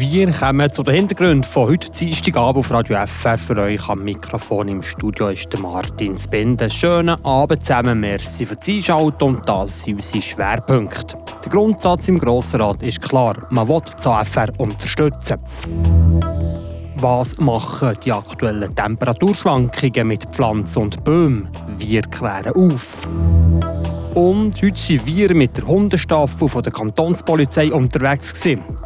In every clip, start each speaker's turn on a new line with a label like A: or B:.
A: Wir kommen zu den Hintergründen von heute Dienstagabend auf Radio FR. Für euch am Mikrofon im Studio ist der Martin Spinde. Schönen Abend zusammen, merci für die Einschaltung und das sind unsere Schwerpunkte. Der Grundsatz im Grossen Rat ist klar, man will das AFR unterstützen. Was machen die aktuellen Temperaturschwankungen mit Pflanzen und Bäumen? Wir klären auf. Und heute sind wir mit der Hundestaffel der Kantonspolizei unterwegs.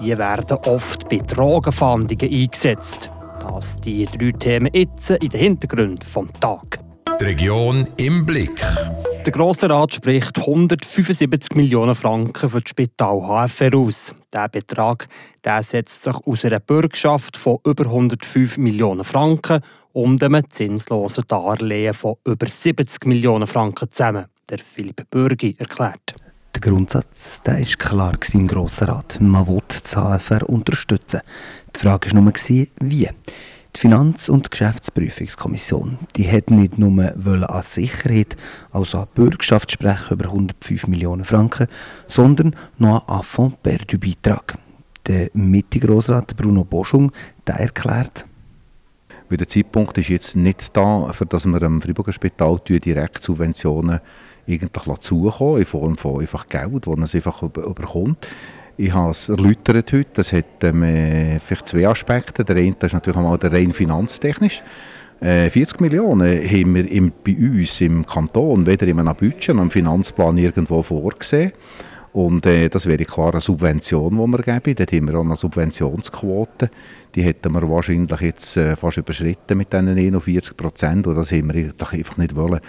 A: Die werden oft bei Drogenfahndungen eingesetzt. Das die drei Themen jetzt in den Hintergrund vom Tag.
B: Die Region im Blick.
A: Der Grosse Rat spricht 175 Millionen Franken für das Spital HFR aus. Dieser Betrag der setzt sich aus einer Bürgschaft von über 105 Millionen Franken und einem zinslosen Darlehen von über 70 Millionen Franken zusammen, der Philipp Bürgi erklärt.
C: Der Grundsatz der ist klar im Grossen Rat. Man will das HFR unterstützen. Die Frage war nur, wie. Die Finanz- und Geschäftsprüfungskommission die hat nicht nur an Sicherheit, also an Bürgschaft sprechen über 105 Millionen Franken, sondern noch an Affront perdu Beitrag. Der Mitte-Grossrat Bruno Boschung der erklärt,
D: weil der Zeitpunkt ist jetzt nicht da, für dass wir am Freiburger Spital direkt Subventionen eigentlich zukommen in Form von einfach Geld, das es einfach überkommt. Ich habe es erläutert heute. Das hat ähm, äh, vielleicht zwei Aspekte. Der eine ist natürlich einmal der rein finanztechnisch. Äh, 40 Millionen haben wir im, bei uns im Kanton weder in einem Budget noch im Finanzplan irgendwo vorgesehen. Und äh, das wäre klar eine Subvention, die wir geben. Dort haben wir auch eine Subventionsquote. Die hätten wir wahrscheinlich jetzt äh, fast überschritten mit diesen 41 Prozent. Und das haben wir einfach nicht wollen.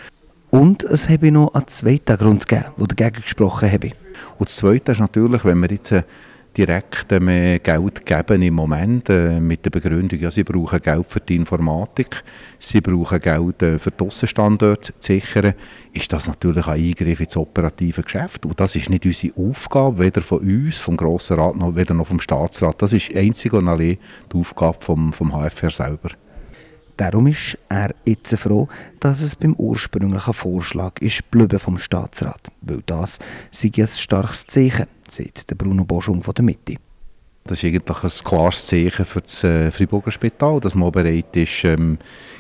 C: Und es habe noch einen zweiten Grund gegeben, der dagegen gesprochen habe.
D: Und das Zweite ist natürlich, wenn wir jetzt äh, direkt äh, Geld geben im Moment äh, mit der Begründung, ja, sie brauchen Geld für die Informatik, sie brauchen Geld äh, für die Aussenstandorte zu sichern, ist das natürlich ein Eingriff ins operative Geschäft. Und das ist nicht unsere Aufgabe, weder von uns, vom Grossen Rat, noch weder noch vom Staatsrat. Das ist einzig und allein die Aufgabe vom, vom HFR selber.
C: Darum ist er jetzt froh, dass es beim ursprünglichen Vorschlag ist vom Staatsrat, weil das sei ein starkes Zeichen, sagt der Bruno Boschung von der Mitte.
D: Das ist eigentlich ein klares Zeichen für das äh, Freiburger Spital, dass man bereit ist, ähm,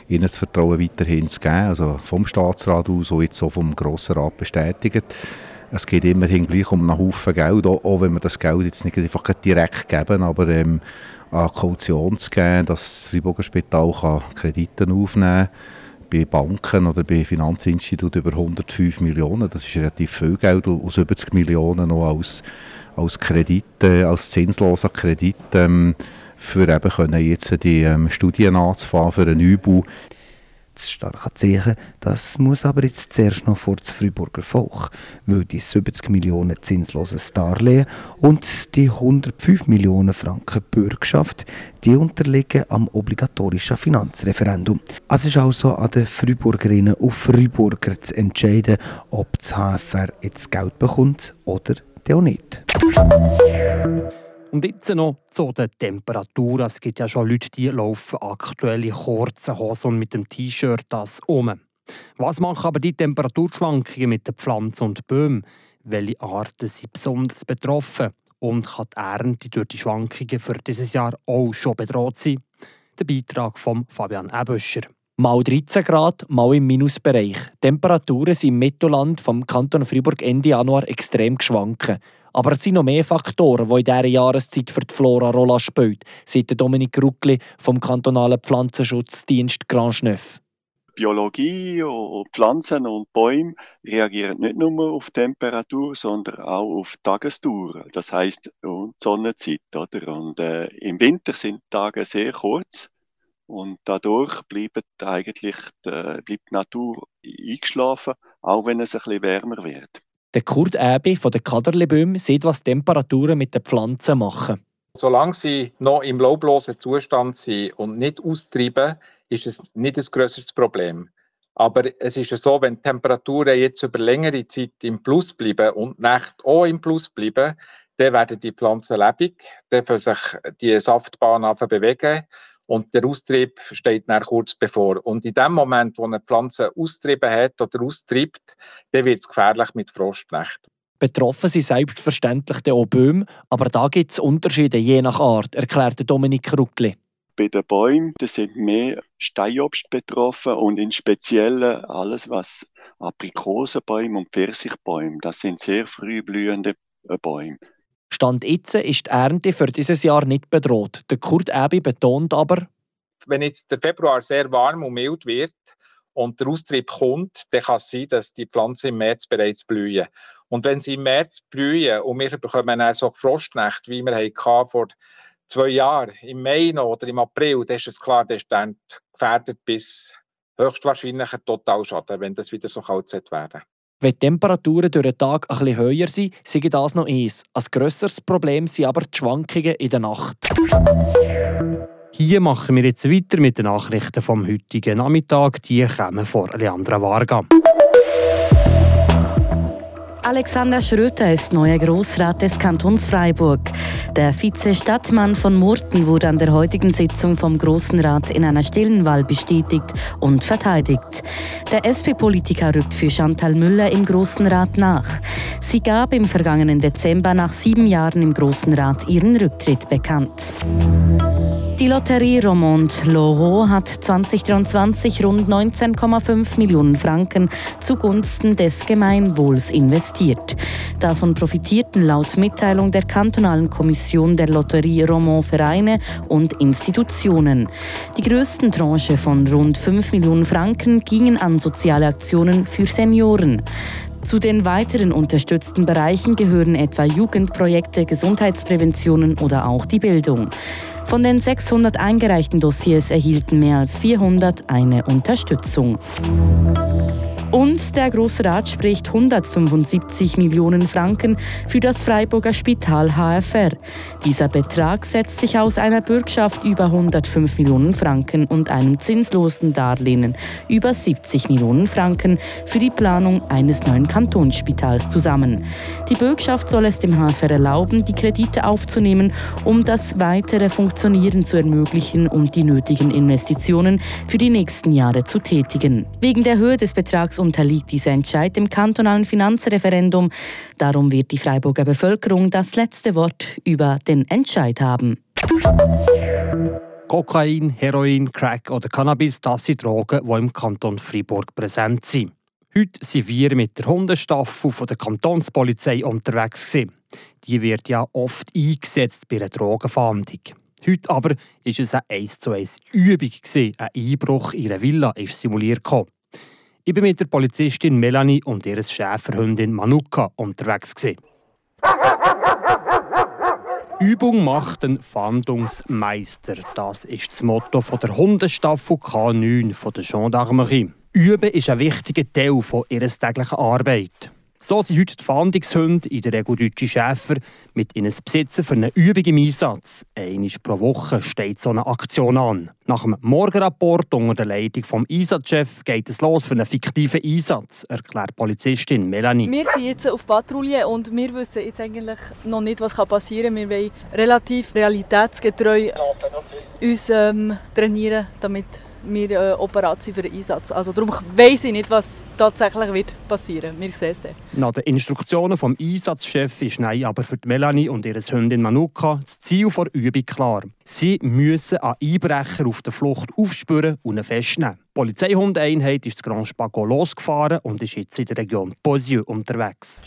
D: ihnen das Vertrauen weiterhin zu geben, also vom Staatsrat aus und jetzt auch vom Grossen Rat bestätigt. Es geht immerhin gleich um einen Haufen Geld, auch wenn wir das Geld jetzt nicht einfach direkt geben, aber ähm, an Kaution zu geben, dass das Freiburger Spital kann Kredite aufnehmen kann bei Banken oder bei Finanzinstituten über 105 Millionen. Das ist relativ viel Geld, aus 70 Millionen noch als, als Kredit, als zinsloser Kredit ähm, für eben können jetzt die ähm, Studien anzufahren für einen Neubau
C: das starke Zeichen, das muss aber jetzt zuerst noch vor das Freiburger Volk, weil die 70 Millionen zinsloses Darlehen und die 105 Millionen Franken Bürgschaft, die unterliegen am obligatorischen Finanzreferendum. Es ist also an den Freiburgerinnen und Freiburger zu entscheiden, ob das HFR jetzt Geld bekommt oder auch nicht.
A: Und jetzt noch zu den Temperaturen. Es gibt ja schon Leute, die laufen aktuell in kurzen Hosen und mit dem T-Shirt das um. Was machen aber die Temperaturschwankungen mit den Pflanzen und Bäumen? Welche Arten sind besonders betroffen? Und kann die Ernte durch die Schwankungen für dieses Jahr auch schon bedroht sein? Der Beitrag von Fabian Ebüscher.
E: Mal 13 Grad, mal im Minusbereich. Temperaturen sind im Mittelland vom Kanton Fribourg Ende Januar extrem geschwanken. Aber es sind noch mehr Faktoren, die in dieser Jahreszeit für die Flora Rolle spielen, sagt Dominik Ruckli vom kantonalen Pflanzenschutzdienst Grand Schneuf.
F: Biologie und Pflanzen und Bäume reagieren nicht nur auf Temperatur, sondern auch auf Tagesdauer. Das heißt und Sonnenzeit, oder? Und äh, im Winter sind die Tage sehr kurz und dadurch bleibt eigentlich die, bleibt die Natur eingeschlafen, auch wenn es ein bisschen wärmer wird.
E: Der Kurt Äbi von der Kaderlebüm sieht, was Temperaturen mit den Pflanzen machen.
G: Solange sie noch im laublosen Zustand sind und nicht austreiben, ist es nicht ein größeres Problem. Aber es ist ja so, wenn die Temperaturen jetzt über längere Zeit im Plus bleiben und Nacht auch im Plus bleiben, dann werden die Pflanzen lebendig, dann können sich die Saftbahnen bewegen und der Austrieb steht dann kurz bevor. Und in dem Moment, wo eine Pflanze austrieben hat oder austreibt, dann wird es gefährlich mit Frostnächten.
E: Betroffen sind selbstverständlich auch Bäume, aber da gibt es Unterschiede je nach Art, erklärte Dominik Ruckli.
F: Bei den Bäumen das sind mehr Steinobst betroffen und in Speziellen alles, was Aprikosenbäume und Pfirsichbäume, das sind sehr früh blühende Bäume.
E: Stand jetzt ist die Ernte für dieses Jahr nicht bedroht. Der Kurt Ebi betont aber,
G: wenn jetzt der Februar sehr warm und mild wird und der Austrieb kommt, dann kann es sein, dass die Pflanzen im März bereits blühen. Und wenn sie im März blühen und wir bekommen dann so Frostnächte, wie wir hatten vor zwei Jahren, im Mai noch oder im April, dann ist es klar, dass dann gefährdet bis höchstwahrscheinlich ein Totalschaden, wenn das wieder so kalt werden
E: wenn die Temperaturen durch den Tag ein bisschen höher sind, sei das noch eins. Ein grösseres Problem sind aber die Schwankungen in der Nacht.
A: Hier machen wir jetzt weiter mit den Nachrichten vom heutigen Nachmittag. Die kommen vor Leandra Varga.
H: Alexander Schröter ist neuer Großrat des Kantons Freiburg. Der Vize-Stadtmann von Murten wurde an der heutigen Sitzung vom Großen Rat in einer stillen Wahl bestätigt und verteidigt. Der SP-Politiker rückt für Chantal Müller im Großen Rat nach. Sie gab im vergangenen Dezember nach sieben Jahren im Großen Rat ihren Rücktritt bekannt. Die Lotterie Romont Loro hat 2023 rund 19,5 Millionen Franken zugunsten des Gemeinwohls investiert. Davon profitierten laut Mitteilung der kantonalen Kommission der Lotterie Romont Vereine und Institutionen. Die größten Tranche von rund 5 Millionen Franken gingen an soziale Aktionen für Senioren. Zu den weiteren unterstützten Bereichen gehören etwa Jugendprojekte, Gesundheitspräventionen oder auch die Bildung. Von den 600 eingereichten Dossiers erhielten mehr als 400 eine Unterstützung. Und der Große Rat spricht 175 Millionen Franken für das Freiburger Spital HFR. Dieser Betrag setzt sich aus einer Bürgschaft über 105 Millionen Franken und einem zinslosen Darlehen über 70 Millionen Franken für die Planung eines neuen Kantonsspitals zusammen. Die Bürgschaft soll es dem HFR erlauben, die Kredite aufzunehmen, um das weitere Funktionieren zu ermöglichen und die nötigen Investitionen für die nächsten Jahre zu tätigen. Wegen der Höhe des Betrags unterliegt dieser Entscheid dem kantonalen Finanzreferendum. Darum wird die Freiburger Bevölkerung das letzte Wort über den Entscheid haben.
A: Kokain, Heroin, Crack oder Cannabis, das sind Drogen, die im Kanton Freiburg präsent sind. Heute sind wir mit der Hundestaffel der Kantonspolizei unterwegs. Die wird ja oft eingesetzt bei einer Drogenfahndung. Heute aber war es eine 1 zu 1 Übung. Ein Einbruch in eine Villa ist simuliert. Ich bin mit der Polizistin Melanie und ihrer Schäferhündin Manuka unterwegs. Übung macht den Fahndungsmeister. Das ist das Motto der Hundestaffel K9 von der Gendarmerie. Üben ist ein wichtiger Teil von ihrer täglichen Arbeit. So sind heute die Fahndungshunde in der Regel deutsche Schäfer mit ihnen Besitzen für eine Übung im Einsatz. Einmal pro Woche steht so eine Aktion an. Nach dem Morgenrapport unter der Leitung vom Einsatzchef geht es los für einen fiktiven Einsatz, erklärt Polizistin Melanie.
I: Wir sind jetzt auf Patrouille und wir wissen jetzt eigentlich noch nicht, was passieren kann. Wir wollen relativ realitätsgetreu uns ähm, trainieren, damit wir äh, operat sind für den Einsatz. Also darum weiss ich nicht, was tatsächlich wird passieren. Wir sehen es dann.
A: Nach den Instruktionen vom Einsatzchef ist Nein aber für Melanie und ihre Hündin Manuka das Ziel der Übung klar. Sie müssen einen Einbrecher auf der Flucht aufspüren und ihn festnehmen. Die Polizeihundeinheit ist das Grand Spago losgefahren und ist jetzt in der Region Posieux unterwegs.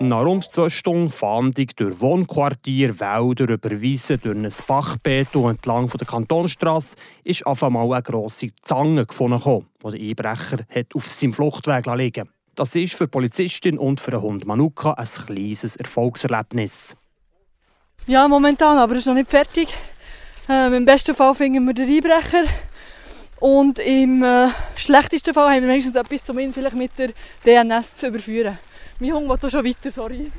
A: Nach rund zwei Stunden Fahndung durch Wohnquartier, Wälder, überwiesen durch ein Bachbett und entlang der Kantonstrasse ist auf einmal eine grosse Zange gefunden, die der Einbrecher hat auf seinem Fluchtweg liegen Das ist für die Polizistin und für den Hund Manuka ein kleines Erfolgserlebnis.
I: Ja, momentan, aber es ist noch nicht fertig. Ähm, Im besten Fall finden wir den Einbrecher. Und im äh, schlechtesten Fall haben wir wenigstens etwas, um ihn vielleicht mit der DNS zu überführen. Mein Hund geht schon weiter, sorry.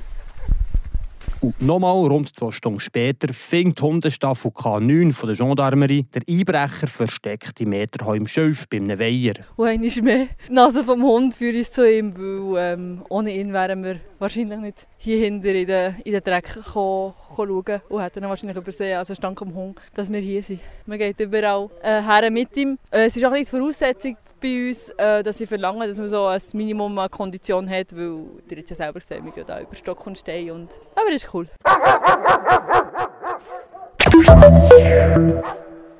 A: Und nochmal rund zwei Stunden später fängt die Hundestaffel K9 von der Gendarmerie der Einbrecher versteckt im Meter im Schilf bei einem Weiher.
I: Und einmal mehr die Nase vom Hund für uns zu ihm, weil ähm, ohne ihn wären wir wahrscheinlich nicht hier hinter in den, in den Dreck gekommen, schauen und hätten ihn wahrscheinlich übersehen, also stank am Hund, dass wir hier sind. Man geht überall äh, her mit ihm. Äh, es ist auch nicht die Voraussetzung, bei uns, äh, dass sie verlangen, dass man so ein Minimum an Kondition hat, weil ihr jetzt ja selber gesehen, wir gehen da über Stock und Stein. Und, aber ist cool.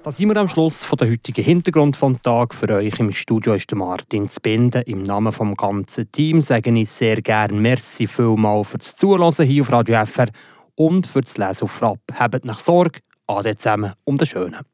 A: Da sind wir am Schluss von der heutigen Hintergrund vom Tag. Für euch im Studio ist Martin Spinde. Im Namen vom ganzen Team sage ich sehr gerne Merci vielmal fürs Zuhören hier auf Radio FR und für das Lesen auf Frapp. Habt nach Sorge, ade zusammen um den Schönen.